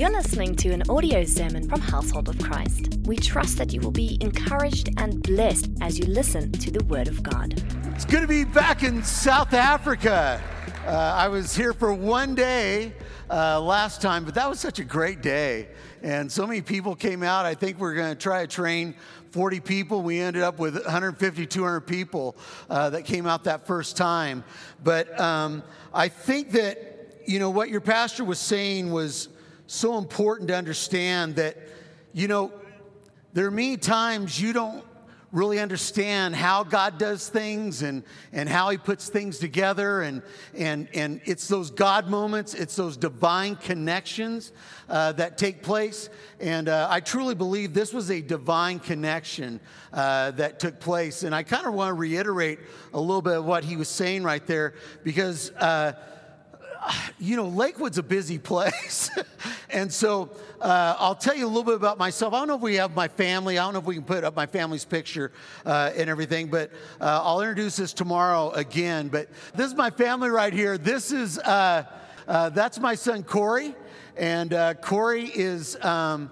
You're listening to an audio sermon from Household of Christ. We trust that you will be encouraged and blessed as you listen to the Word of God. It's good to be back in South Africa. Uh, I was here for one day uh, last time, but that was such a great day. And so many people came out. I think we're going to try to train 40 people. We ended up with 150, 200 people uh, that came out that first time. But um, I think that, you know, what your pastor was saying was so important to understand that, you know, there are many times you don't really understand how God does things and, and how He puts things together. And, and, and it's those God moments, it's those divine connections uh, that take place. And uh, I truly believe this was a divine connection uh, that took place. And I kind of want to reiterate a little bit of what he was saying right there because uh, you know, Lakewood's a busy place. and so uh, I'll tell you a little bit about myself. I don't know if we have my family. I don't know if we can put up my family's picture uh, and everything, but uh, I'll introduce this tomorrow again. But this is my family right here. This is, uh, uh, that's my son, Corey. And uh, Corey is, um,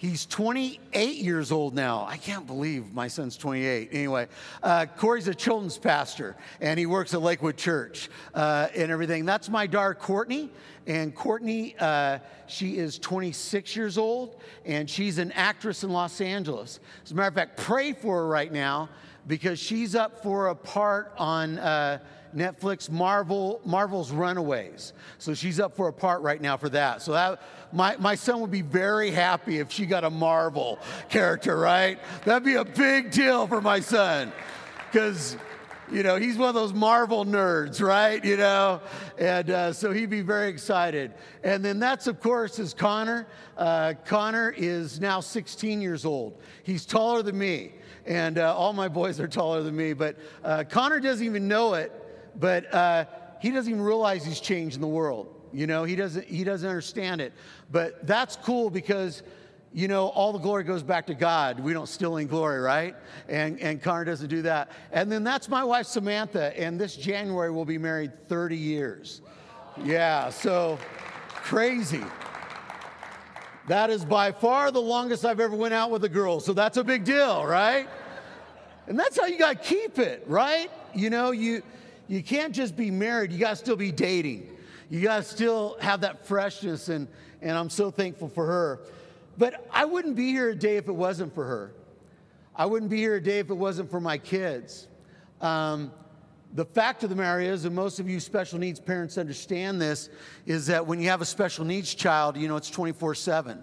He's 28 years old now. I can't believe my son's 28. Anyway, uh, Corey's a children's pastor and he works at Lakewood Church uh, and everything. That's my daughter, Courtney. And Courtney, uh, she is 26 years old and she's an actress in Los Angeles. As a matter of fact, pray for her right now because she's up for a part on. Netflix Marvel Marvel's Runaways. So she's up for a part right now for that. So that my, my son would be very happy if she got a Marvel character, right? That'd be a big deal for my son. Because you know, he's one of those Marvel nerds, right? You know, and uh, so he'd be very excited. And then that's, of course, is Connor. Uh, Connor is now 16 years old. He's taller than me, and uh, all my boys are taller than me. But uh, Connor doesn't even know it, but uh, he doesn't even realize he's changing the world. You know, he doesn't, he doesn't understand it. But that's cool because, you know, all the glory goes back to God. We don't steal any glory, right? And, and Connor doesn't do that. And then that's my wife, Samantha. And this January, we'll be married 30 years. Yeah, so crazy. That is by far the longest I've ever went out with a girl. So that's a big deal, right? And that's how you got to keep it, right? You know, you you can't just be married, you got to still be dating. You got to still have that freshness, and, and I'm so thankful for her. But I wouldn't be here a day if it wasn't for her. I wouldn't be here a day if it wasn't for my kids. Um, the fact of the matter is, and most of you special needs parents understand this, is that when you have a special needs child, you know, it's 24 7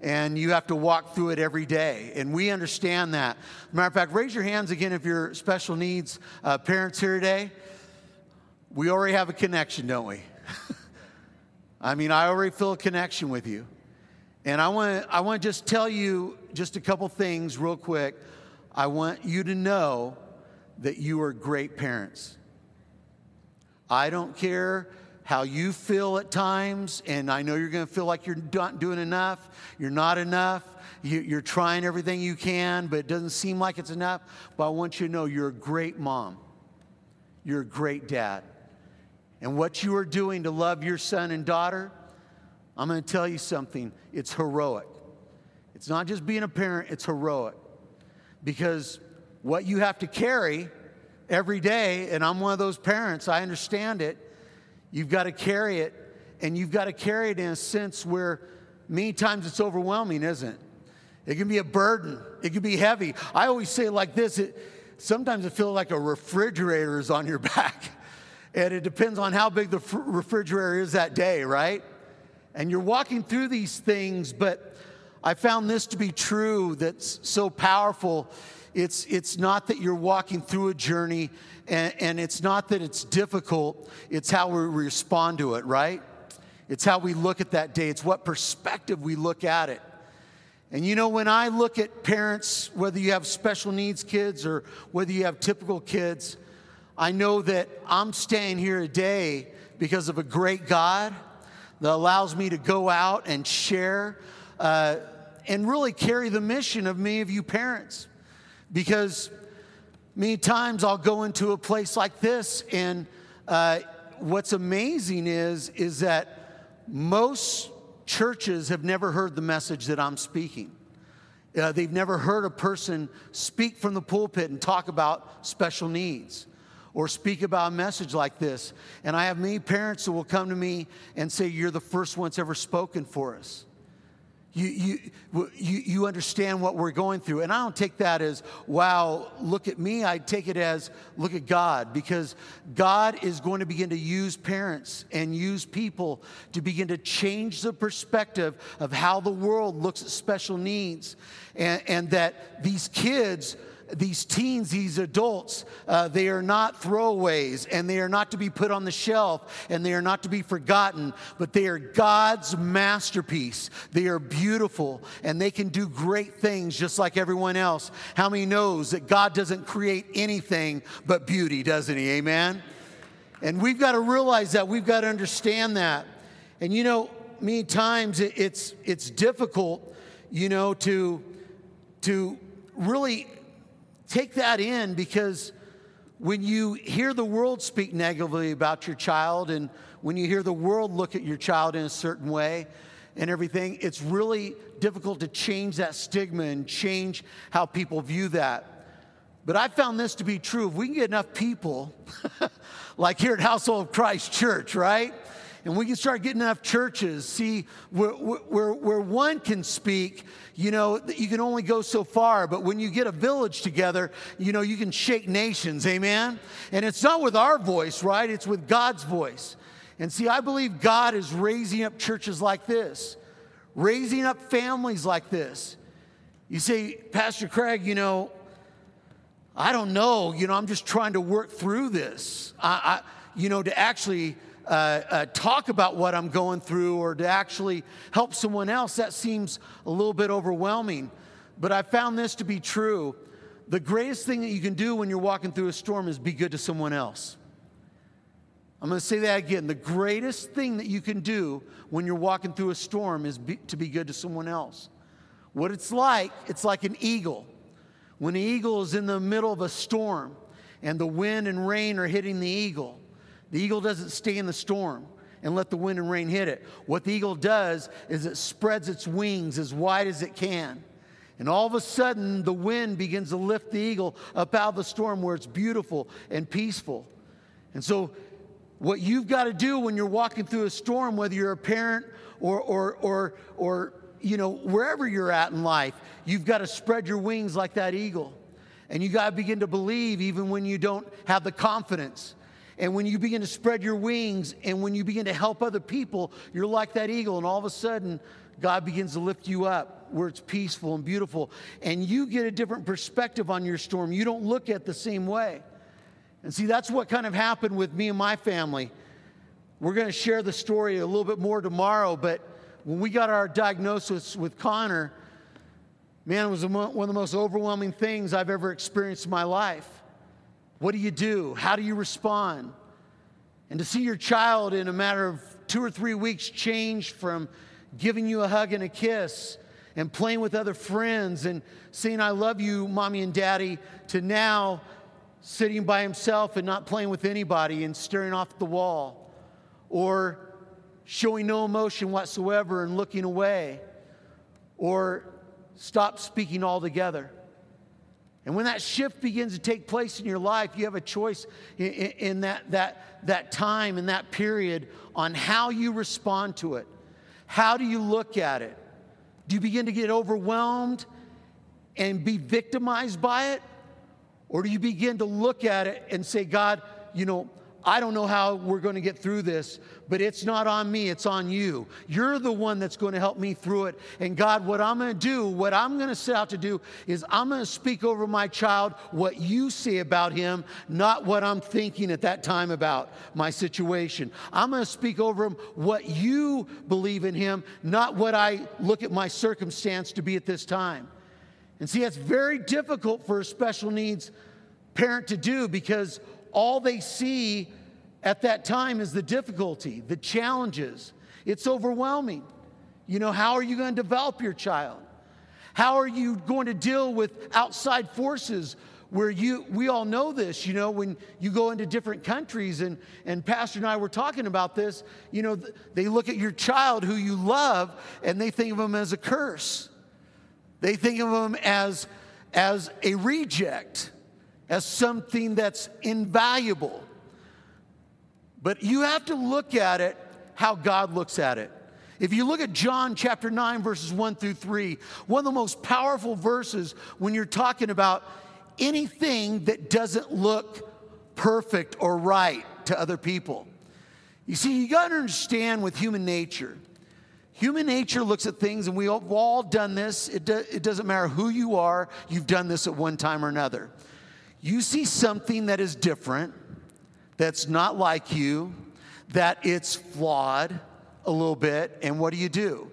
and you have to walk through it every day. And we understand that. Matter of fact, raise your hands again if you're special needs uh, parents here today. We already have a connection, don't we? I mean, I already feel a connection with you. And I want to I want to just tell you just a couple things real quick. I want you to know that you are great parents. I don't care how you feel at times, and I know you're going to feel like you're not doing enough, you're not enough, you, are trying everything you can, but it doesn't seem like it's enough. But I want you to know you're a great mom, you're a great dad. And what you are doing to love your son and daughter, I'm going to tell you something. It's heroic. It's not just being a parent, it's heroic. Because what you have to carry every day, and I'm one of those parents, I understand it. You've got to carry it, and you've got to carry it in a sense where many times it's overwhelming, isn't it? It can be a burden, it can be heavy. I always say it like this it, sometimes it feels like a refrigerator is on your back. And it depends on how big the refrigerator is that day, right? And you're walking through these things, but I found this to be true that's so powerful. It's, it's not that you're walking through a journey and, and it's not that it's difficult, it's how we respond to it, right? It's how we look at that day, it's what perspective we look at it. And you know, when I look at parents, whether you have special needs kids or whether you have typical kids, I know that I'm staying here today because of a great God that allows me to go out and share uh, and really carry the mission of many of you parents. Because many times I'll go into a place like this, and uh, what's amazing is, is that most churches have never heard the message that I'm speaking. Uh, they've never heard a person speak from the pulpit and talk about special needs or speak about a message like this. And I have many parents who will come to me and say, You're the first one's ever spoken for us. You, you, you, understand what we're going through. And I don't take that as, wow, look at me. I take it as, look at God, because God is going to begin to use parents and use people to begin to change the perspective of how the world looks at special needs. And, and that these kids, these teens, these adults, uh, they are not throwaways and they are not to be put on the shelf and they are not to be forgotten, but they are God's masterpiece. They are beautiful and they can do great things just like everyone else. How many knows that God doesn't create anything but beauty, doesn't He? Amen? And we've got to realize that. We've got to understand that. And you know, many times it's, it's difficult, you know, to, to really Take that in because when you hear the world speak negatively about your child and when you hear the world look at your child in a certain way and everything, it's really difficult to change that stigma and change how people view that. But I found this to be true. If we can get enough people, like here at Household of Christ Church, right? And we can start getting enough churches, see, where, where, where one can speak, you know, you can only go so far, but when you get a village together, you know, you can shake nations, amen? And it's not with our voice, right? It's with God's voice. And see, I believe God is raising up churches like this, raising up families like this. You say, Pastor Craig, you know, I don't know, you know, I'm just trying to work through this. I, I you know, to actually uh, uh, talk about what I'm going through or to actually help someone else, that seems a little bit overwhelming. But I found this to be true. The greatest thing that you can do when you're walking through a storm is be good to someone else. I'm going to say that again. The greatest thing that you can do when you're walking through a storm is be, to be good to someone else. What it's like, it's like an eagle. When an eagle is in the middle of a storm and the wind and rain are hitting the eagle, the eagle doesn't stay in the storm and let the wind and rain hit it. What the eagle does is it spreads its wings as wide as it can. And all of a sudden, the wind begins to lift the eagle up out of the storm where it's beautiful and peaceful. And so, what you've got to do when you're walking through a storm, whether you're a parent or, or, or, or you know, wherever you're at in life, you've got to spread your wings like that eagle. And you got to begin to believe even when you don't have the confidence. And when you begin to spread your wings and when you begin to help other people, you're like that eagle. And all of a sudden, God begins to lift you up where it's peaceful and beautiful. And you get a different perspective on your storm. You don't look at the same way. And see, that's what kind of happened with me and my family. We're going to share the story a little bit more tomorrow, but when we got our diagnosis with Connor, man, it was one of the most overwhelming things I've ever experienced in my life. What do you do? How do you respond? And to see your child in a matter of two or three weeks change from giving you a hug and a kiss and playing with other friends and saying, I love you, mommy and daddy, to now sitting by himself and not playing with anybody and staring off the wall or showing no emotion whatsoever and looking away or stop speaking altogether. And when that shift begins to take place in your life, you have a choice in, in, that, that, that time, in that period, on how you respond to it. How do you look at it? Do you begin to get overwhelmed and be victimized by it? Or do you begin to look at it and say, God, you know, I don't know how we're going to get through this, but it's not on me, it's on you. You're the one that's going to help me through it. And God, what I'm going to do, what I'm going to set out to do is I'm going to speak over my child what you say about him, not what I'm thinking at that time about my situation. I'm going to speak over him what you believe in him, not what I look at my circumstance to be at this time. And see, that's very difficult for a special needs parent to do because all they see at that time is the difficulty, the challenges. It's overwhelming. You know, how are you going to develop your child? How are you going to deal with outside forces where you we all know this you know when you go into different countries and and pastor and i were talking about this you know they look at your child who you love and they think of them as a curse they think of them as as a reject as something that's invaluable but you have to look at it how god looks at it if you look at John chapter 9, verses 1 through 3, one of the most powerful verses when you're talking about anything that doesn't look perfect or right to other people. You see, you got to understand with human nature. Human nature looks at things, and we've all done this. It, do, it doesn't matter who you are, you've done this at one time or another. You see something that is different, that's not like you, that it's flawed a little bit, and what do you do?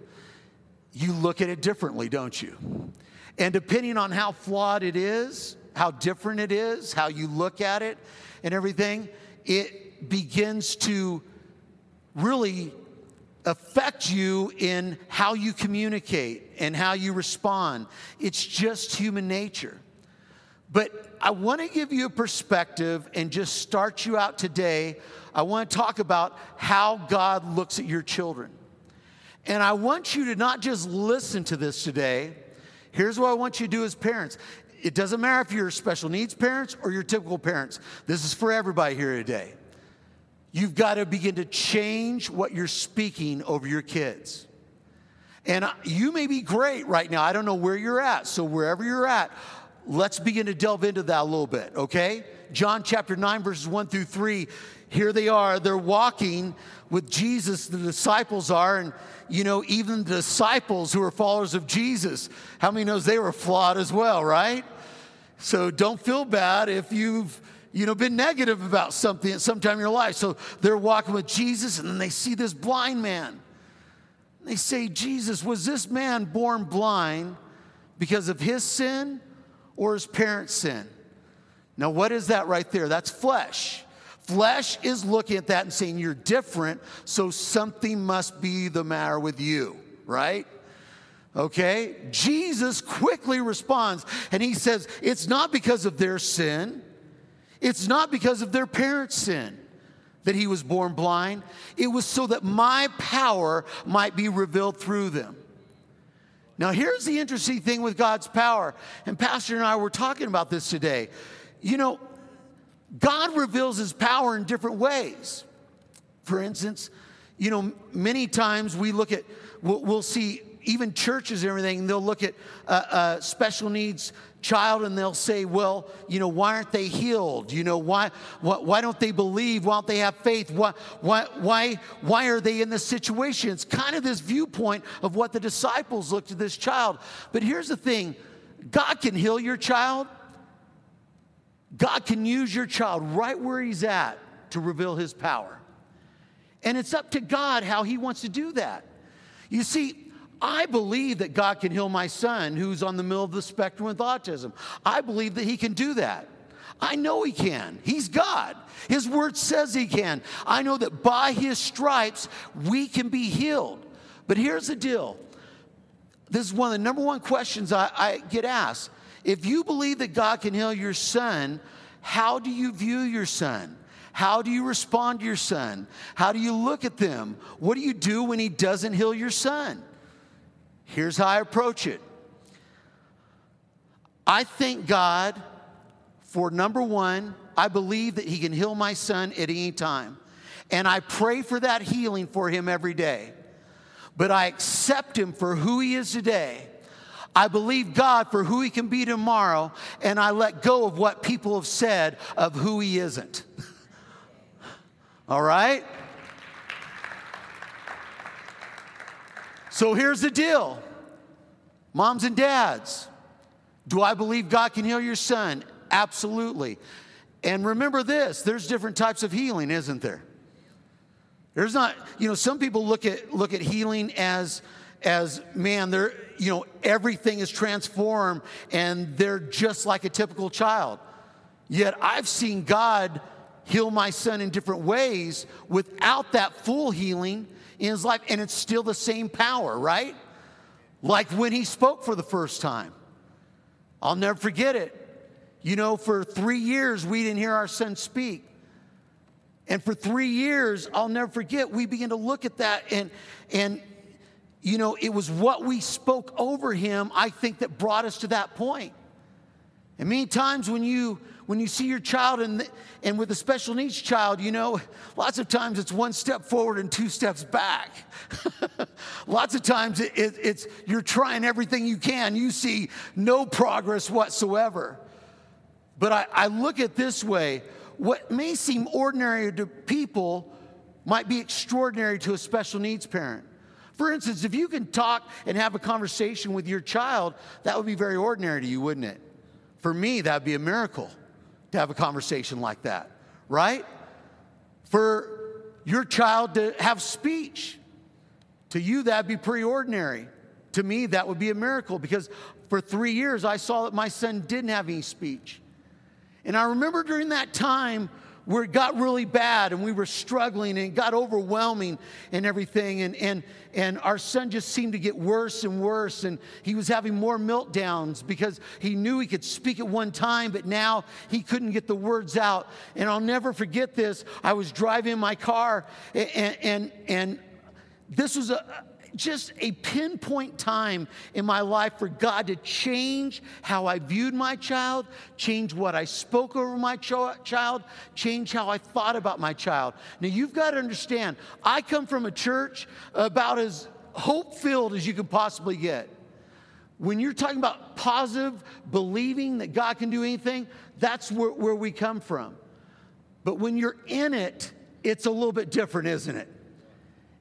You look at it differently, don't you? And depending on how flawed it is, how different it is, how you look at it, and everything, it begins to really affect you in how you communicate and how you respond. It's just human nature. But I want to give you a perspective and just start you out today. I want to talk about how God looks at your children. And I want you to not just listen to this today. Here's what I want you to do as parents it doesn't matter if you're special needs parents or your typical parents. This is for everybody here today. You've got to begin to change what you're speaking over your kids. And uh, you may be great right now. I don't know where you're at. So, wherever you're at, let's begin to delve into that a little bit, okay? John chapter 9, verses 1 through 3. Here they are. They're walking with Jesus, the disciples are, and you know, even the disciples who are followers of Jesus, how many knows they were flawed as well, right? So don't feel bad if you've you know been negative about something at some time in your life. So they're walking with Jesus and then they see this blind man. They say, Jesus, was this man born blind because of his sin or his parents' sin? Now, what is that right there? That's flesh. Flesh is looking at that and saying, You're different, so something must be the matter with you, right? Okay? Jesus quickly responds and he says, It's not because of their sin, it's not because of their parents' sin that he was born blind. It was so that my power might be revealed through them. Now, here's the interesting thing with God's power, and Pastor and I were talking about this today. You know, God reveals his power in different ways. For instance, you know, many times we look at, we'll, we'll see even churches and everything, they'll look at a, a special needs child and they'll say, well, you know, why aren't they healed? You know, why, why, why don't they believe? Why don't they have faith? Why, why, why, why are they in this situation? It's kind of this viewpoint of what the disciples looked at this child. But here's the thing God can heal your child God can use your child right where he's at to reveal his power. And it's up to God how he wants to do that. You see, I believe that God can heal my son who's on the middle of the spectrum with autism. I believe that he can do that. I know he can. He's God. His word says he can. I know that by his stripes we can be healed. But here's the deal this is one of the number one questions I, I get asked if you believe that God can heal your son, how do you view your son? How do you respond to your son? How do you look at them? What do you do when he doesn't heal your son? Here's how I approach it I thank God for number one, I believe that he can heal my son at any time. And I pray for that healing for him every day. But I accept him for who he is today I believe God for who He can be tomorrow, and I let go of what people have said of who He isn't. All right? So here's the deal moms and dads, do I believe God can heal your son? Absolutely. And remember this there's different types of healing, isn't there? There's not, you know, some people look at look at healing as as man, they're, you know, everything is transformed and they're just like a typical child. Yet I've seen God heal my son in different ways without that full healing in his life, and it's still the same power, right? Like when he spoke for the first time. I'll never forget it. You know, for three years, we didn't hear our son speak. And for three years, I'll never forget, we began to look at that and, and, you know, it was what we spoke over him, I think, that brought us to that point. And many times when you when you see your child and, and with a special needs child, you know, lots of times it's one step forward and two steps back. lots of times it, it, it's you're trying everything you can. You see no progress whatsoever. But I, I look at this way what may seem ordinary to people might be extraordinary to a special needs parent. For instance, if you can talk and have a conversation with your child, that would be very ordinary to you, wouldn't it? For me, that would be a miracle to have a conversation like that, right? For your child to have speech, to you, that'd be pretty ordinary. To me, that would be a miracle because for three years I saw that my son didn't have any speech. And I remember during that time where it got really bad and we were struggling and it got overwhelming and everything. And, and, and our son just seemed to get worse and worse. And he was having more meltdowns because he knew he could speak at one time, but now he couldn't get the words out. And I'll never forget this. I was driving my car and, and, and this was a, just a pinpoint time in my life for God to change how I viewed my child, change what I spoke over my ch- child, change how I thought about my child. Now, you've got to understand, I come from a church about as hope filled as you could possibly get. When you're talking about positive, believing that God can do anything, that's where, where we come from. But when you're in it, it's a little bit different, isn't it?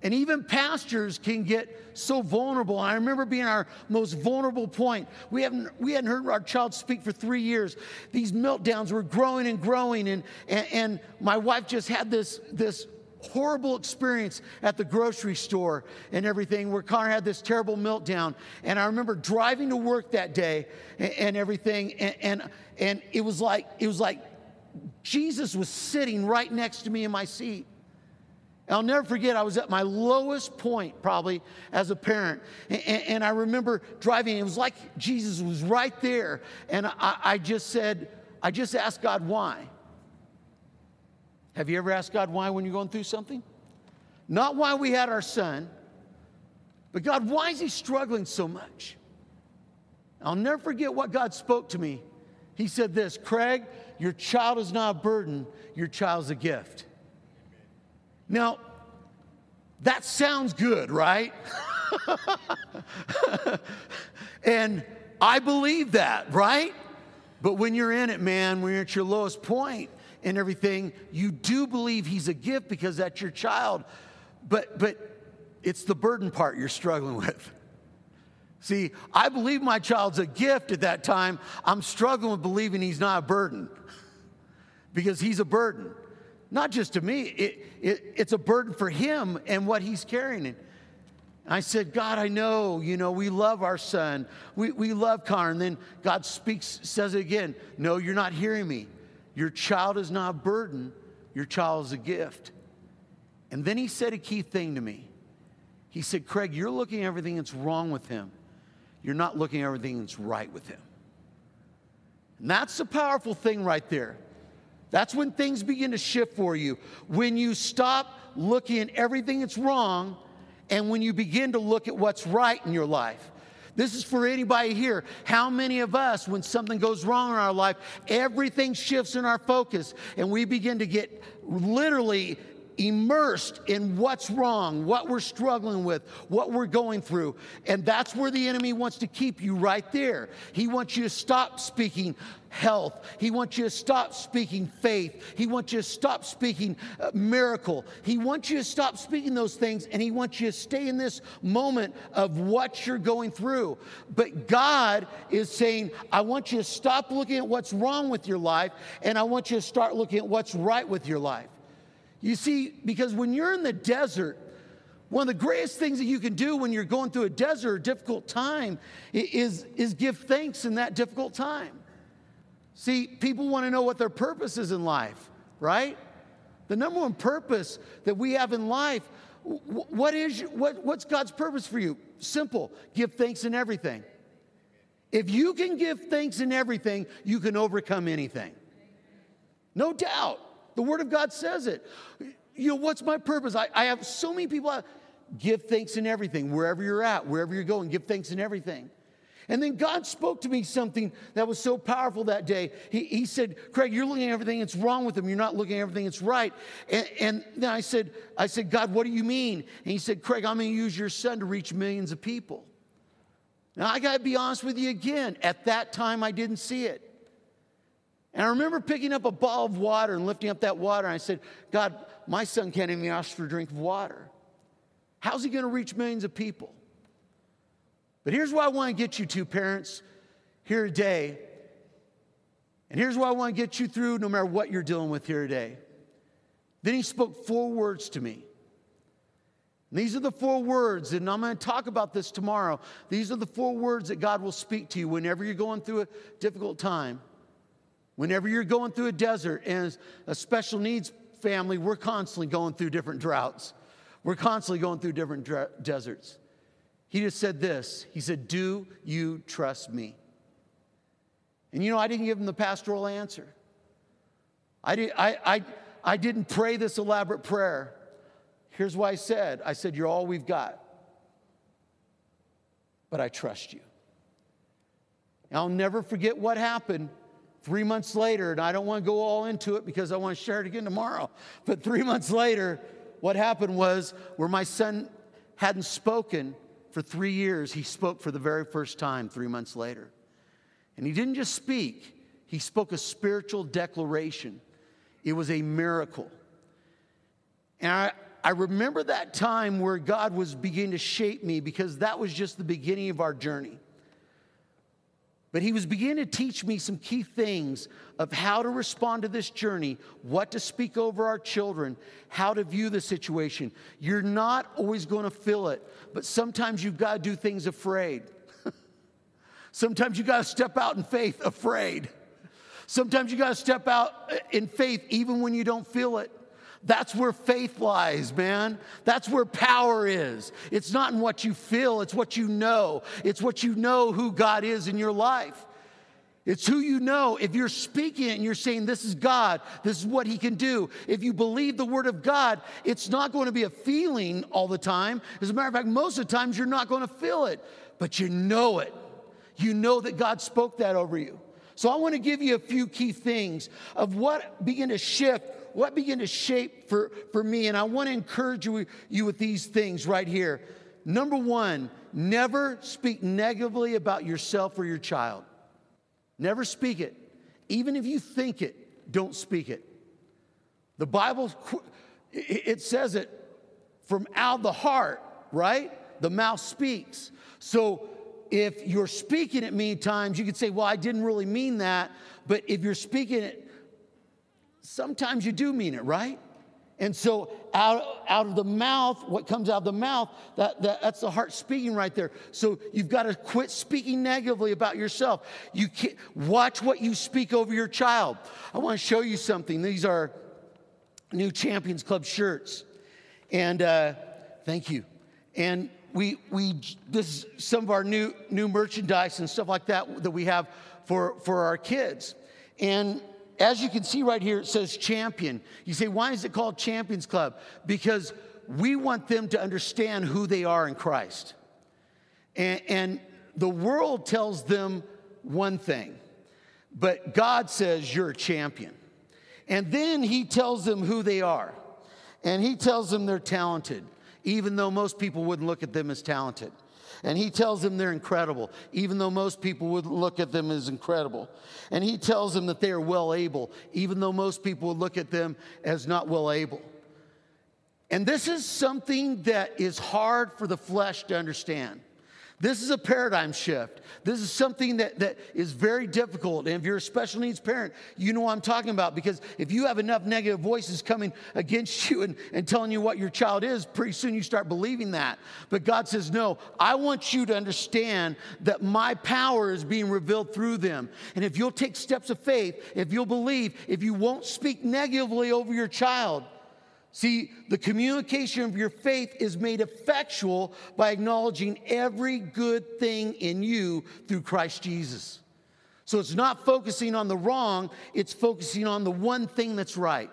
And even pastors can get so vulnerable. I remember being our most vulnerable point. We haven't, we hadn't heard our child speak for three years. These meltdowns were growing and growing. And, and, and my wife just had this, this horrible experience at the grocery store and everything where Connor had this terrible meltdown. And I remember driving to work that day and, and everything. And, and, and it was like, it was like Jesus was sitting right next to me in my seat. I'll never forget, I was at my lowest point probably as a parent. And, and I remember driving, it was like Jesus was right there. And I, I just said, I just asked God why. Have you ever asked God why when you're going through something? Not why we had our son, but God, why is he struggling so much? I'll never forget what God spoke to me. He said this Craig, your child is not a burden, your child's a gift. Now, that sounds good, right? and I believe that, right? But when you're in it, man, when you're at your lowest point and everything, you do believe he's a gift because that's your child. But but it's the burden part you're struggling with. See, I believe my child's a gift at that time. I'm struggling with believing he's not a burden because he's a burden. Not just to me, it, it, it's a burden for him and what he's carrying. And I said, God, I know, you know, we love our son. We, we love Connor. And then God speaks, says it again No, you're not hearing me. Your child is not a burden, your child is a gift. And then he said a key thing to me. He said, Craig, you're looking at everything that's wrong with him. You're not looking at everything that's right with him. And that's a powerful thing right there. That's when things begin to shift for you. When you stop looking at everything that's wrong and when you begin to look at what's right in your life. This is for anybody here. How many of us, when something goes wrong in our life, everything shifts in our focus and we begin to get literally immersed in what's wrong, what we're struggling with, what we're going through. And that's where the enemy wants to keep you right there. He wants you to stop speaking health. He wants you to stop speaking faith. He wants you to stop speaking uh, miracle. He wants you to stop speaking those things and he wants you to stay in this moment of what you're going through. But God is saying, I want you to stop looking at what's wrong with your life and I want you to start looking at what's right with your life. You see, because when you're in the desert, one of the greatest things that you can do when you're going through a desert or difficult time is, is give thanks in that difficult time. See, people want to know what their purpose is in life, right? The number one purpose that we have in life, what is what, what's God's purpose for you? Simple. Give thanks in everything. If you can give thanks in everything, you can overcome anything. No doubt. The Word of God says it. You know, what's my purpose? I, I have so many people out, give thanks in everything, wherever you're at, wherever you're going, give thanks in everything. And then God spoke to me something that was so powerful that day. He, he said, Craig, you're looking at everything that's wrong with them. You're not looking at everything that's right. And, and then I said, I said, God, what do you mean? And he said, Craig, I'm going to use your son to reach millions of people. Now, I got to be honest with you again. At that time, I didn't see it. And I remember picking up a ball of water and lifting up that water. And I said, God, my son can't even ask for a drink of water. How's he going to reach millions of people? But here's what I want to get you to, parents, here today. And here's what I want to get you through no matter what you're dealing with here today. Then he spoke four words to me. And these are the four words, and I'm going to talk about this tomorrow. These are the four words that God will speak to you whenever you're going through a difficult time, whenever you're going through a desert. And as a special needs family, we're constantly going through different droughts, we're constantly going through different deserts. He just said this He said, Do you trust me? And you know, I didn't give him the pastoral answer. I, did, I, I, I didn't pray this elaborate prayer. Here's what I said I said, You're all we've got, but I trust you. And I'll never forget what happened three months later, and I don't want to go all into it because I want to share it again tomorrow. But three months later, what happened was where my son hadn't spoken, for three years, he spoke for the very first time three months later. And he didn't just speak, he spoke a spiritual declaration. It was a miracle. And I, I remember that time where God was beginning to shape me because that was just the beginning of our journey. But he was beginning to teach me some key things of how to respond to this journey, what to speak over our children, how to view the situation. You're not always going to feel it, but sometimes you've got to do things afraid. sometimes you've got to step out in faith afraid. Sometimes you've got to step out in faith even when you don't feel it. That's where faith lies, man. That's where power is. It's not in what you feel, it's what you know. It's what you know who God is in your life. It's who you know. If you're speaking and you're saying, This is God, this is what He can do. If you believe the Word of God, it's not going to be a feeling all the time. As a matter of fact, most of the times you're not going to feel it, but you know it. You know that God spoke that over you. So I want to give you a few key things of what began to shift what began to shape for, for me? And I want to encourage you, you with these things right here. Number one, never speak negatively about yourself or your child. Never speak it. Even if you think it, don't speak it. The Bible, it says it from out the heart, right? The mouth speaks. So if you're speaking it many times, you could say, well, I didn't really mean that. But if you're speaking it sometimes you do mean it, right? And so out, out of the mouth, what comes out of the mouth, that, that, that's the heart speaking right there. So you've got to quit speaking negatively about yourself. You can't, watch what you speak over your child. I want to show you something. These are new Champions Club shirts. And uh, thank you. And we, we this is some of our new, new merchandise and stuff like that that we have for, for our kids. And as you can see right here, it says champion. You say, why is it called Champions Club? Because we want them to understand who they are in Christ. And, and the world tells them one thing, but God says you're a champion. And then he tells them who they are. And he tells them they're talented, even though most people wouldn't look at them as talented. And he tells them they're incredible, even though most people would look at them as incredible. And he tells them that they are well able, even though most people would look at them as not well able. And this is something that is hard for the flesh to understand. This is a paradigm shift. This is something that, that is very difficult. And if you're a special needs parent, you know what I'm talking about because if you have enough negative voices coming against you and, and telling you what your child is, pretty soon you start believing that. But God says, No, I want you to understand that my power is being revealed through them. And if you'll take steps of faith, if you'll believe, if you won't speak negatively over your child, See, the communication of your faith is made effectual by acknowledging every good thing in you through Christ Jesus. So it's not focusing on the wrong, it's focusing on the one thing that's right.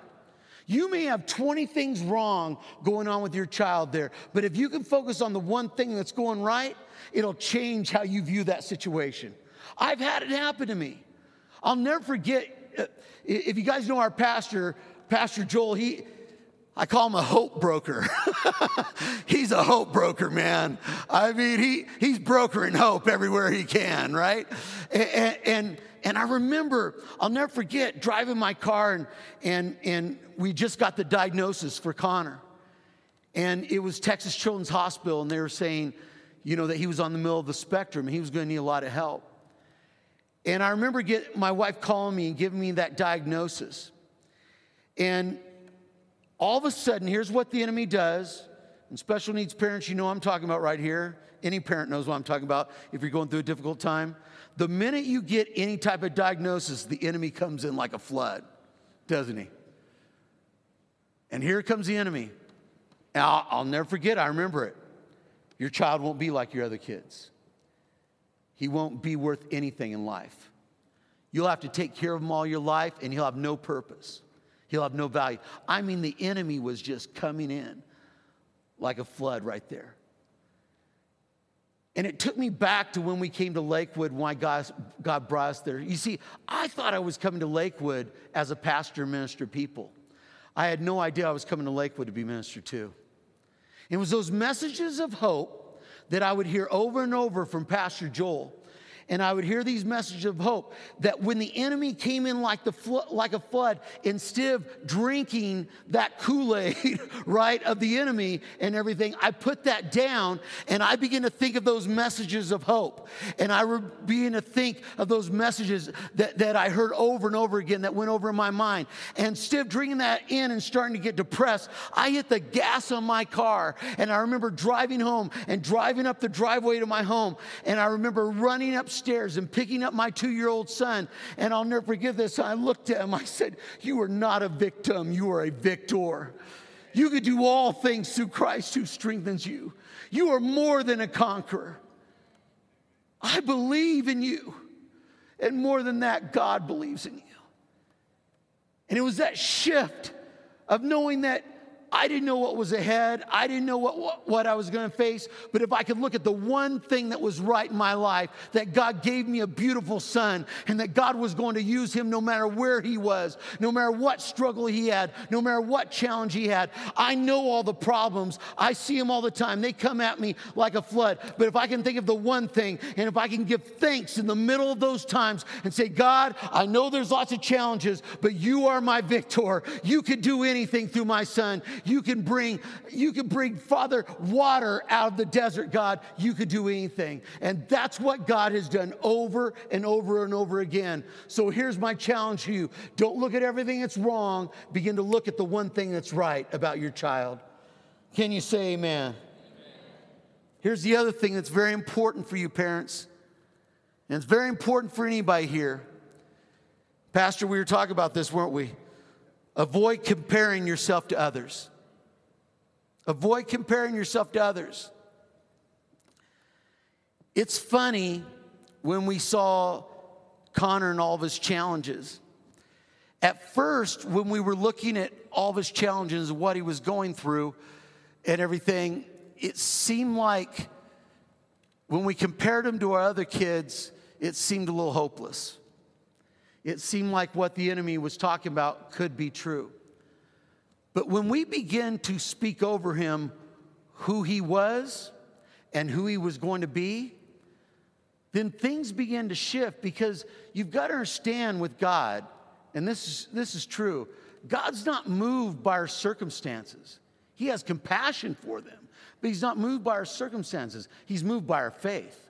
You may have 20 things wrong going on with your child there, but if you can focus on the one thing that's going right, it'll change how you view that situation. I've had it happen to me. I'll never forget, uh, if you guys know our pastor, Pastor Joel, he, I call him a hope broker. he's a hope broker, man. I mean, he, he's brokering hope everywhere he can, right? And, and, and I remember, I'll never forget driving my car, and, and, and we just got the diagnosis for Connor. And it was Texas Children's Hospital, and they were saying, you know, that he was on the middle of the spectrum and he was going to need a lot of help. And I remember get, my wife calling me and giving me that diagnosis. And all of a sudden, here's what the enemy does. And special needs parents, you know I'm talking about right here. Any parent knows what I'm talking about if you're going through a difficult time. The minute you get any type of diagnosis, the enemy comes in like a flood, doesn't he? And here comes the enemy. I'll, I'll never forget, I remember it. Your child won't be like your other kids. He won't be worth anything in life. You'll have to take care of him all your life, and he'll have no purpose. He'll have no value. I mean, the enemy was just coming in like a flood right there. And it took me back to when we came to Lakewood, why God, God brought us there. You see, I thought I was coming to Lakewood as a pastor, minister, people. I had no idea I was coming to Lakewood to be minister to. It was those messages of hope that I would hear over and over from Pastor Joel and I would hear these messages of hope that when the enemy came in like, the flo- like a flood, instead of drinking that Kool Aid, right, of the enemy and everything, I put that down and I began to think of those messages of hope. And I began to think of those messages that, that I heard over and over again that went over in my mind. And instead of drinking that in and starting to get depressed, I hit the gas on my car. And I remember driving home and driving up the driveway to my home. And I remember running up upstairs and picking up my two year old son. And I'll never forget this. I looked at him. I said, You are not a victim, you are a victor. You could do all things through Christ who strengthens you. You are more than a conqueror. I believe in you. And more than that, God believes in you. And it was that shift of knowing that I didn't know what was ahead. I didn't know what, what, what I was going to face. But if I could look at the one thing that was right in my life, that God gave me a beautiful son, and that God was going to use him no matter where he was, no matter what struggle he had, no matter what challenge he had. I know all the problems. I see them all the time. They come at me like a flood. But if I can think of the one thing, and if I can give thanks in the middle of those times and say, God, I know there's lots of challenges, but you are my victor. You can do anything through my son. You can bring, you can bring, Father, water out of the desert, God. You could do anything. And that's what God has done over and over and over again. So here's my challenge to you don't look at everything that's wrong, begin to look at the one thing that's right about your child. Can you say amen? Here's the other thing that's very important for you, parents, and it's very important for anybody here. Pastor, we were talking about this, weren't we? Avoid comparing yourself to others. Avoid comparing yourself to others. It's funny when we saw Connor and all of his challenges. At first, when we were looking at all of his challenges, and what he was going through, and everything, it seemed like when we compared him to our other kids, it seemed a little hopeless. It seemed like what the enemy was talking about could be true. But when we begin to speak over him who he was and who he was going to be, then things begin to shift because you've got to understand with God, and this is, this is true, God's not moved by our circumstances. He has compassion for them, but He's not moved by our circumstances. He's moved by our faith.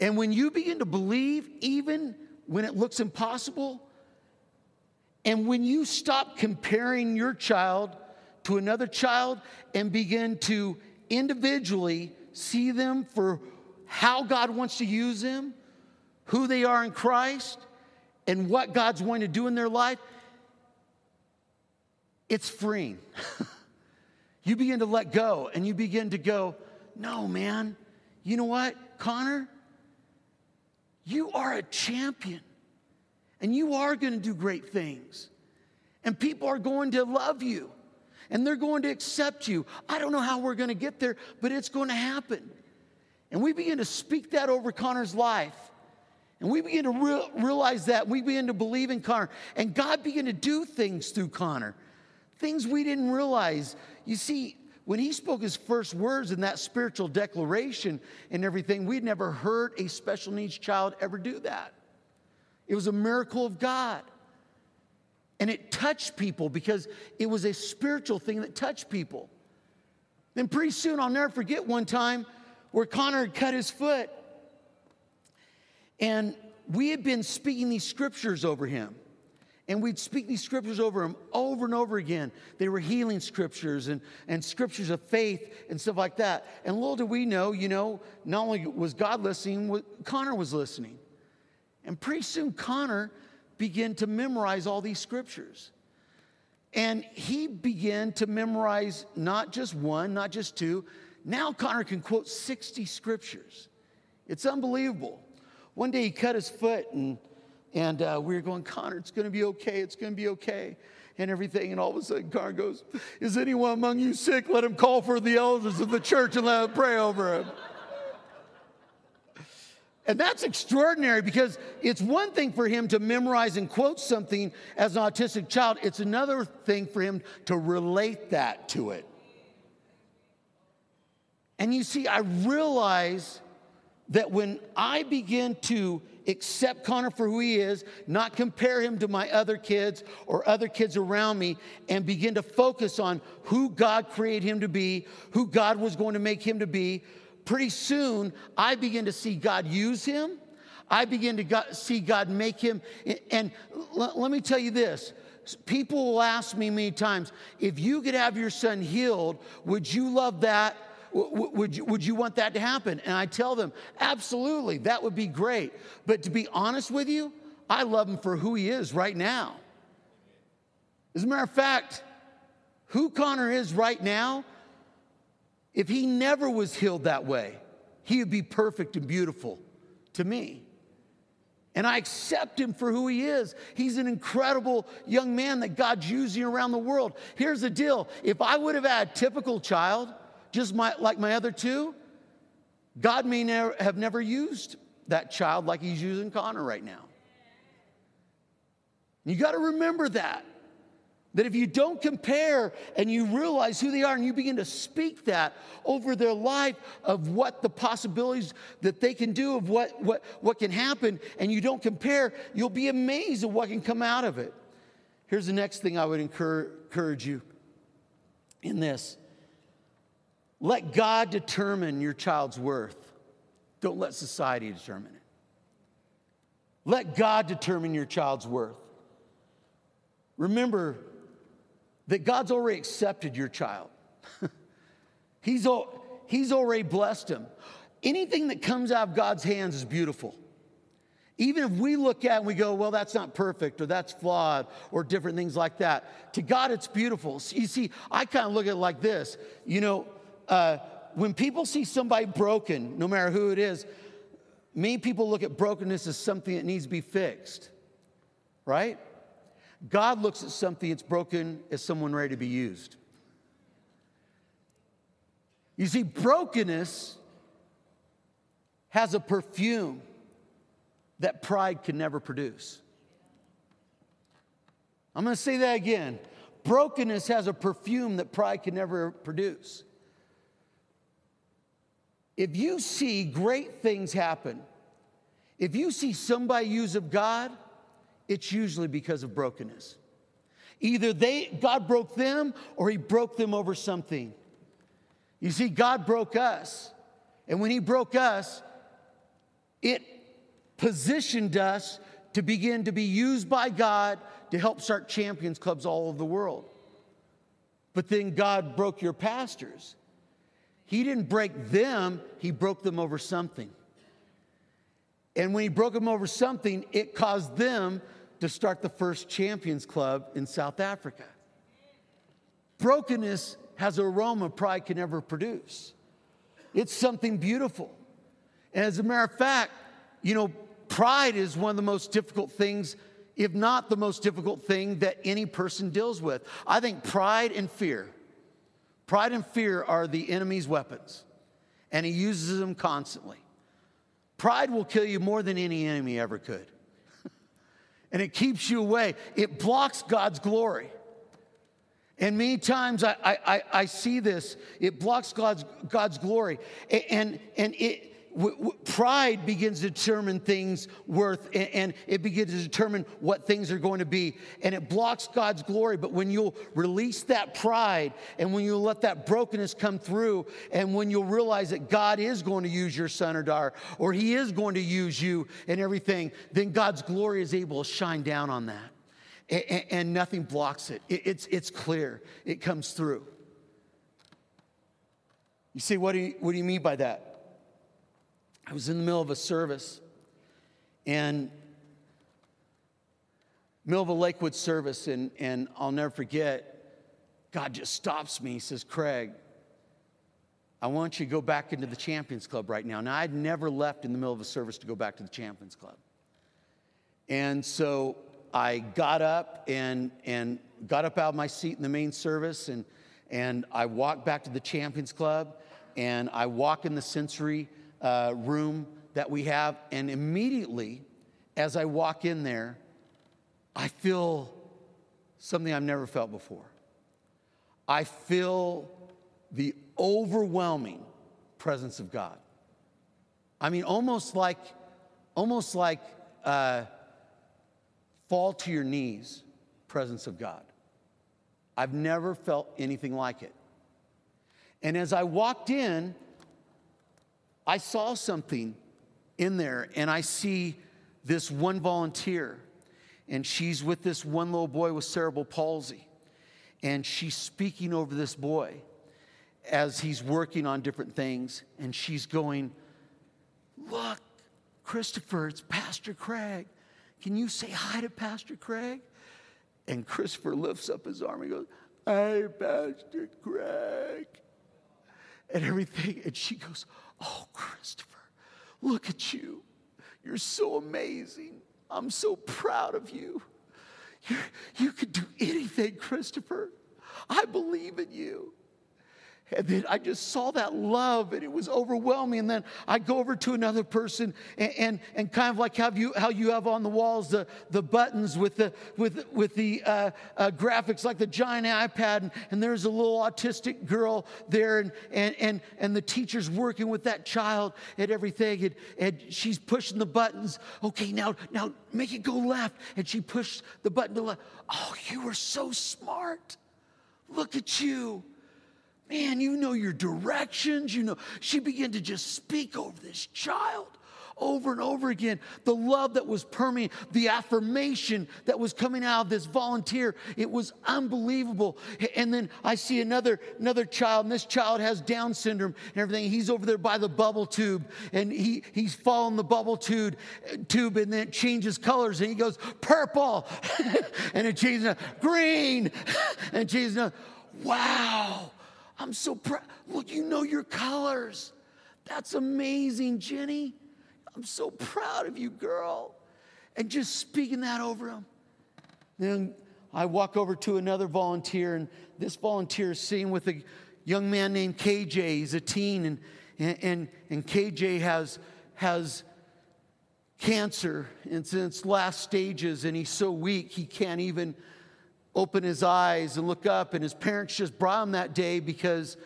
And when you begin to believe, even when it looks impossible, and when you stop comparing your child to another child and begin to individually see them for how God wants to use them, who they are in Christ, and what God's going to do in their life, it's freeing. you begin to let go and you begin to go, no, man, you know what, Connor? You are a champion and you are going to do great things. And people are going to love you and they're going to accept you. I don't know how we're going to get there, but it's going to happen. And we begin to speak that over Connor's life. And we begin to re- realize that. We begin to believe in Connor. And God began to do things through Connor, things we didn't realize. You see, when he spoke his first words in that spiritual declaration and everything, we'd never heard a special needs child ever do that. It was a miracle of God. And it touched people because it was a spiritual thing that touched people. Then, pretty soon, I'll never forget one time where Connor had cut his foot. And we had been speaking these scriptures over him. And we'd speak these scriptures over him over and over again. They were healing scriptures and, and scriptures of faith and stuff like that. And little did we know, you know, not only was God listening, Connor was listening. And pretty soon, Connor began to memorize all these scriptures. And he began to memorize not just one, not just two. Now Connor can quote 60 scriptures. It's unbelievable. One day he cut his foot and and uh, we were going, Connor, it's going to be okay. It's going to be okay. And everything. And all of a sudden, Connor goes, Is anyone among you sick? Let him call for the elders of the church and let them pray over him. And that's extraordinary because it's one thing for him to memorize and quote something as an autistic child, it's another thing for him to relate that to it. And you see, I realize that when I begin to accept Connor for who he is, not compare him to my other kids or other kids around me, and begin to focus on who God created him to be, who God was going to make him to be, pretty soon I begin to see God use him. I begin to see God make him. And let me tell you this people will ask me many times if you could have your son healed, would you love that? Would you, would you want that to happen? And I tell them, absolutely, that would be great. But to be honest with you, I love him for who he is right now. As a matter of fact, who Connor is right now, if he never was healed that way, he would be perfect and beautiful to me. And I accept him for who he is. He's an incredible young man that God's using around the world. Here's the deal if I would have had a typical child, just my, like my other two, God may never, have never used that child like he's using Connor right now. You got to remember that. That if you don't compare and you realize who they are and you begin to speak that over their life of what the possibilities that they can do, of what, what, what can happen, and you don't compare, you'll be amazed at what can come out of it. Here's the next thing I would encourage you in this let God determine your child's worth. Don't let society determine it. Let God determine your child's worth. Remember that God's already accepted your child. he's, he's already blessed him. Anything that comes out of God's hands is beautiful. Even if we look at and we go, well, that's not perfect or that's flawed or different things like that, to God it's beautiful. You see, I kind of look at it like this. You know, uh, when people see somebody broken, no matter who it is, many people look at brokenness as something that needs to be fixed, right? God looks at something that's broken as someone ready to be used. You see, brokenness has a perfume that pride can never produce. I'm going to say that again. Brokenness has a perfume that pride can never produce. If you see great things happen, if you see somebody use of God, it's usually because of brokenness. Either they God broke them or he broke them over something. You see, God broke us. And when he broke us, it positioned us to begin to be used by God to help start champions clubs all over the world. But then God broke your pastors. He didn't break them, he broke them over something. And when he broke them over something, it caused them to start the first Champions Club in South Africa. Brokenness has an aroma pride can never produce. It's something beautiful. And as a matter of fact, you know, pride is one of the most difficult things, if not the most difficult thing that any person deals with. I think pride and fear, pride and fear are the enemy's weapons, and he uses them constantly. Pride will kill you more than any enemy ever could. And it keeps you away, it blocks God's glory. And many times I, I, I see this, it blocks God's, God's glory. And, and it, w- w- pride begins to determine things worth, and, and it begins to determine what things are going to be. And it blocks God's glory. But when you'll release that pride, and when you let that brokenness come through, and when you'll realize that God is going to use your son or daughter, or He is going to use you and everything, then God's glory is able to shine down on that and, and nothing blocks it. it. It's, it's clear, it comes through. You see, what do you, what do you mean by that? I was in the middle of a service and middle of a Lakewood service, and, and I'll never forget, God just stops me. He says, Craig, I want you to go back into the Champions Club right now. Now, I'd never left in the middle of a service to go back to the Champions Club. And so I got up and, and got up out of my seat in the main service and, and I walked back to the Champions Club and I walk in the sensory uh, room that we have. And immediately, as I walk in there, I feel something I've never felt before. I feel the overwhelming presence of God. I mean, almost like, almost like, uh, fall to your knees, presence of God. I've never felt anything like it. And as I walked in, I saw something in there, and I see this one volunteer, and she's with this one little boy with cerebral palsy, and she's speaking over this boy as he's working on different things, and she's going, Look, Christopher, it's Pastor Craig. Can you say hi to Pastor Craig? And Christopher lifts up his arm and goes, Hey, Pastor Craig. And everything. And she goes, Oh, Christopher, look at you. You're so amazing. I'm so proud of you. you you could do anything, Christopher. I believe in you. And then I just saw that love and it was overwhelming. And then I go over to another person and, and, and kind of like how you, how you have on the walls the, the buttons with the, with, with the uh, uh, graphics like the giant iPad. And, and, there's a little autistic girl there and, and, and, and the teacher's working with that child and everything. And, and she's pushing the buttons. Okay, now, now make it go left. And she pushed the button to left. Oh, you are so smart. Look at you. Man, you know your directions. You know, she began to just speak over this child over and over again. The love that was permeating, the affirmation that was coming out of this volunteer, it was unbelievable. And then I see another, another child, and this child has Down syndrome and everything. He's over there by the bubble tube, and he, he's following the bubble tube, tube, and then it changes colors, and he goes, purple, and it changes, green, and changes, wow I'm so proud. Look, you know your colors. That's amazing, Jenny. I'm so proud of you, girl. And just speaking that over him. Then I walk over to another volunteer, and this volunteer is sitting with a young man named KJ. He's a teen, and, and, and KJ has, has cancer. It's in its last stages, and he's so weak he can't even open his eyes and look up. And his parents just brought him that day because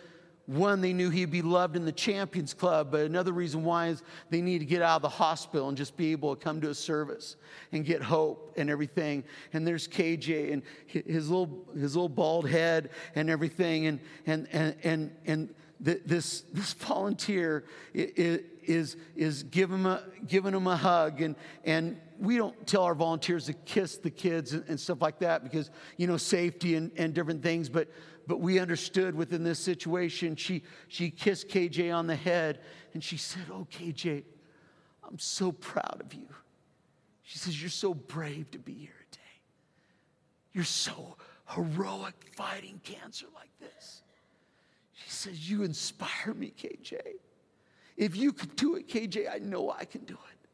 one, they knew he'd be loved in the Champions Club, but another reason why is they need to get out of the hospital and just be able to come to a service and get hope and everything. And there's KJ and his little, his little bald head and everything. And, and, and, and, and this, this volunteer is, is giving, him a, giving him a hug. And, and we don't tell our volunteers to kiss the kids and, and stuff like that because, you know, safety and, and different things. But, but we understood within this situation, she, she kissed KJ on the head and she said, Oh, KJ, I'm so proud of you. She says, You're so brave to be here today. You're so heroic fighting cancer like this. She says, You inspire me, KJ. If you could do it, KJ, I know I can do it.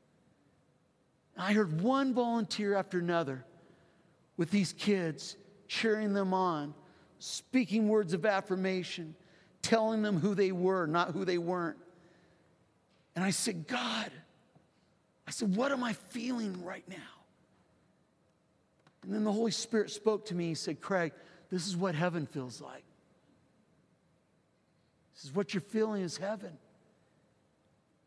I heard one volunteer after another with these kids, cheering them on, speaking words of affirmation, telling them who they were, not who they weren't. And I said, God, I said, what am I feeling right now? And then the Holy Spirit spoke to me. He said, Craig, this is what heaven feels like. This is what you're feeling is heaven.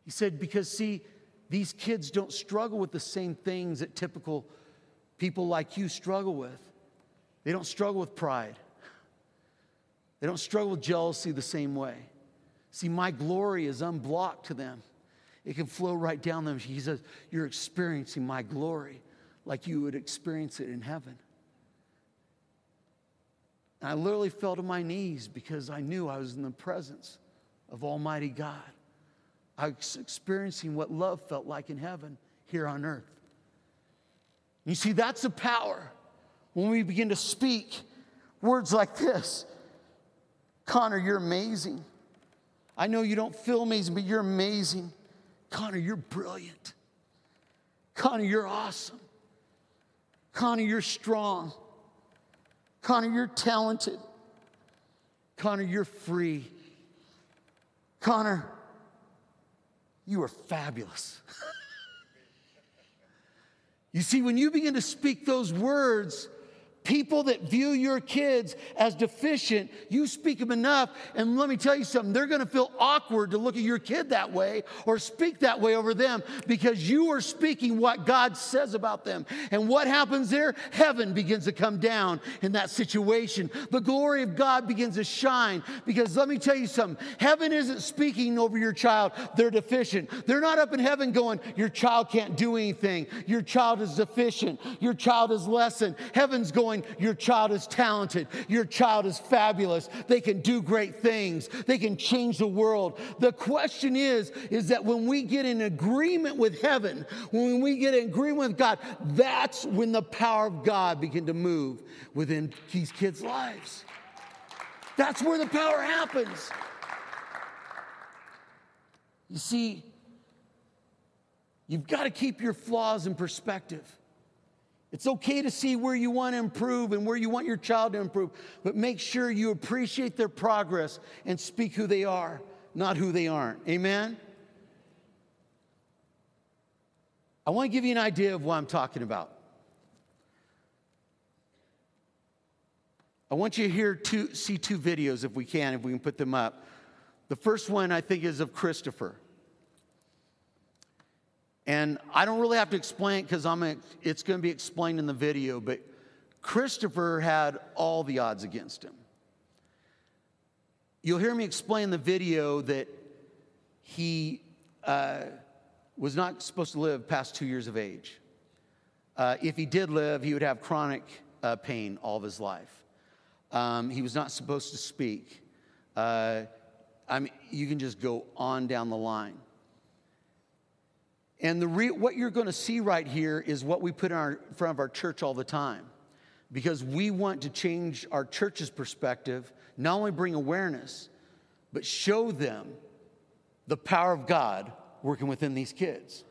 He said, because see, these kids don't struggle with the same things that typical people like you struggle with. They don't struggle with pride. They don't struggle with jealousy the same way. See, my glory is unblocked to them. It can flow right down them. He says, You're experiencing my glory like you would experience it in heaven. And I literally fell to my knees because I knew I was in the presence of Almighty God. I was experiencing what love felt like in heaven here on earth. You see, that's the power when we begin to speak words like this Connor, you're amazing. I know you don't feel amazing, but you're amazing. Connor, you're brilliant. Connor, you're awesome. Connor, you're strong. Connor, you're talented. Connor, you're free. Connor, you are fabulous. you see, when you begin to speak those words, People that view your kids as deficient, you speak them enough, and let me tell you something, they're gonna feel awkward to look at your kid that way or speak that way over them because you are speaking what God says about them. And what happens there? Heaven begins to come down in that situation. The glory of God begins to shine because let me tell you something, heaven isn't speaking over your child, they're deficient. They're not up in heaven going, Your child can't do anything, your child is deficient, your child is lessened. Heaven's going, Your child is talented. Your child is fabulous. They can do great things. They can change the world. The question is, is that when we get in agreement with heaven, when we get in agreement with God, that's when the power of God begin to move within these kids' lives. That's where the power happens. You see, you've got to keep your flaws in perspective. It's okay to see where you want to improve and where you want your child to improve, but make sure you appreciate their progress and speak who they are, not who they aren't. Amen? I want to give you an idea of what I'm talking about. I want you to hear two, see two videos if we can, if we can put them up. The first one I think is of Christopher. And I don't really have to explain it because I'm it's going to be explained in the video, but Christopher had all the odds against him. You'll hear me explain in the video that he uh, was not supposed to live past two years of age. Uh, if he did live, he would have chronic uh, pain all of his life. Um, he was not supposed to speak. Uh, I mean, you can just go on down the line. And the re- what you're going to see right here is what we put in, our, in front of our church all the time. Because we want to change our church's perspective, not only bring awareness, but show them the power of God working within these kids.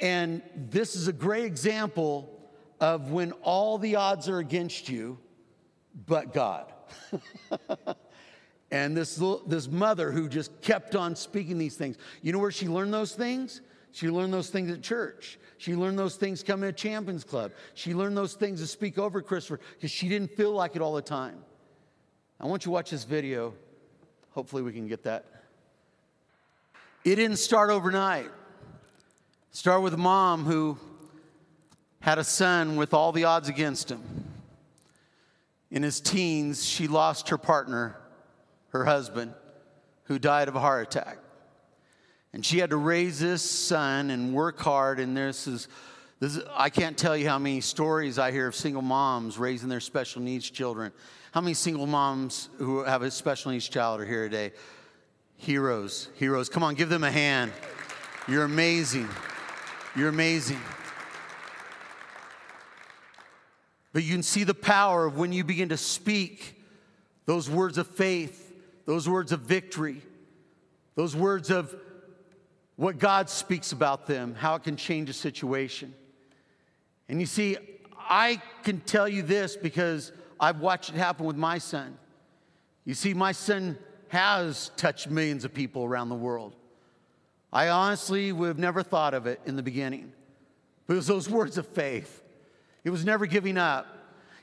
And this is a great example of when all the odds are against you, but God. And this, little, this mother who just kept on speaking these things. You know where she learned those things? She learned those things at church. She learned those things coming to Champions Club. She learned those things to speak over Christopher because she didn't feel like it all the time. I want you to watch this video. Hopefully, we can get that. It didn't start overnight. Start with a mom who had a son with all the odds against him. In his teens, she lost her partner her husband, who died of a heart attack. And she had to raise this son and work hard. And this is, this is, I can't tell you how many stories I hear of single moms raising their special needs children. How many single moms who have a special needs child are here today? Heroes, heroes. Come on, give them a hand. You're amazing. You're amazing. But you can see the power of when you begin to speak those words of faith, those words of victory, those words of what God speaks about them, how it can change a situation. And you see, I can tell you this because I've watched it happen with my son. You see, my son has touched millions of people around the world. I honestly would have never thought of it in the beginning. But it was those words of faith. It was never giving up.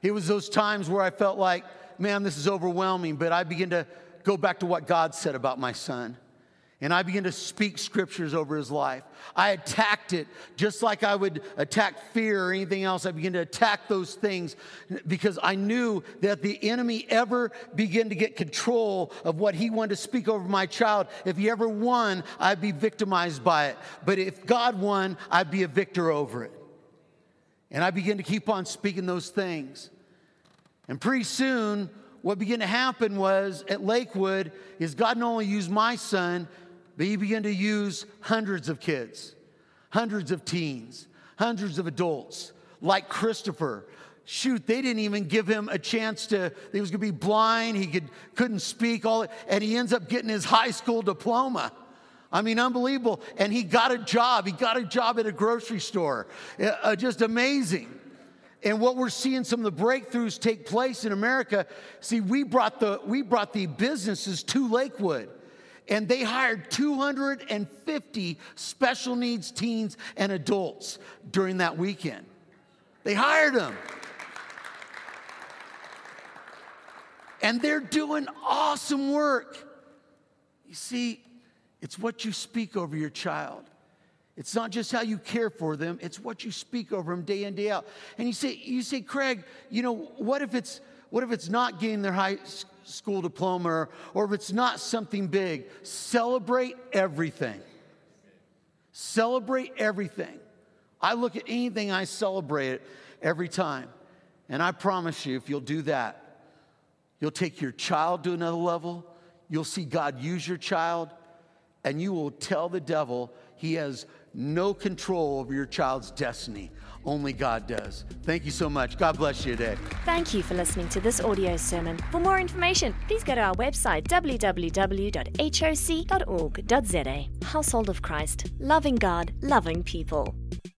It was those times where I felt like, man, this is overwhelming, but I began to go back to what God said about my son. And I began to speak scriptures over his life. I attacked it just like I would attack fear or anything else. I began to attack those things because I knew that the enemy ever began to get control of what he wanted to speak over my child. If he ever won, I'd be victimized by it. But if God won, I'd be a victor over it. And I began to keep on speaking those things. And pretty soon, what began to happen was at Lakewood is God not only used my son, but he began to use hundreds of kids, hundreds of teens, hundreds of adults, like Christopher. Shoot, they didn't even give him a chance to, he was gonna be blind, he could, couldn't speak, all, and he ends up getting his high school diploma. I mean, unbelievable. And he got a job. He got a job at a grocery store. Uh, uh just amazing. And what we're seeing some of the breakthroughs take place in America. See, we brought the we brought the businesses to Lakewood and they hired 250 special needs teens and adults during that weekend. They hired them. And they're doing awesome work. You see, it's what you speak over your child. It's not just how you care for them, it's what you speak over them day in, day out. And you say, you say, Craig, you know, what if it's what if it's not getting their high school diploma or, or if it's not something big? Celebrate everything. Celebrate everything. I look at anything, I celebrate it every time. And I promise you, if you'll do that, you'll take your child to another level. You'll see God use your child, and you will tell the devil he has no control over your child's destiny. Only God does. Thank you so much. God bless you today. Thank you for listening to this audio sermon. For more information, please go to our website www.hoc.org.za. Household of Christ, loving God, loving people.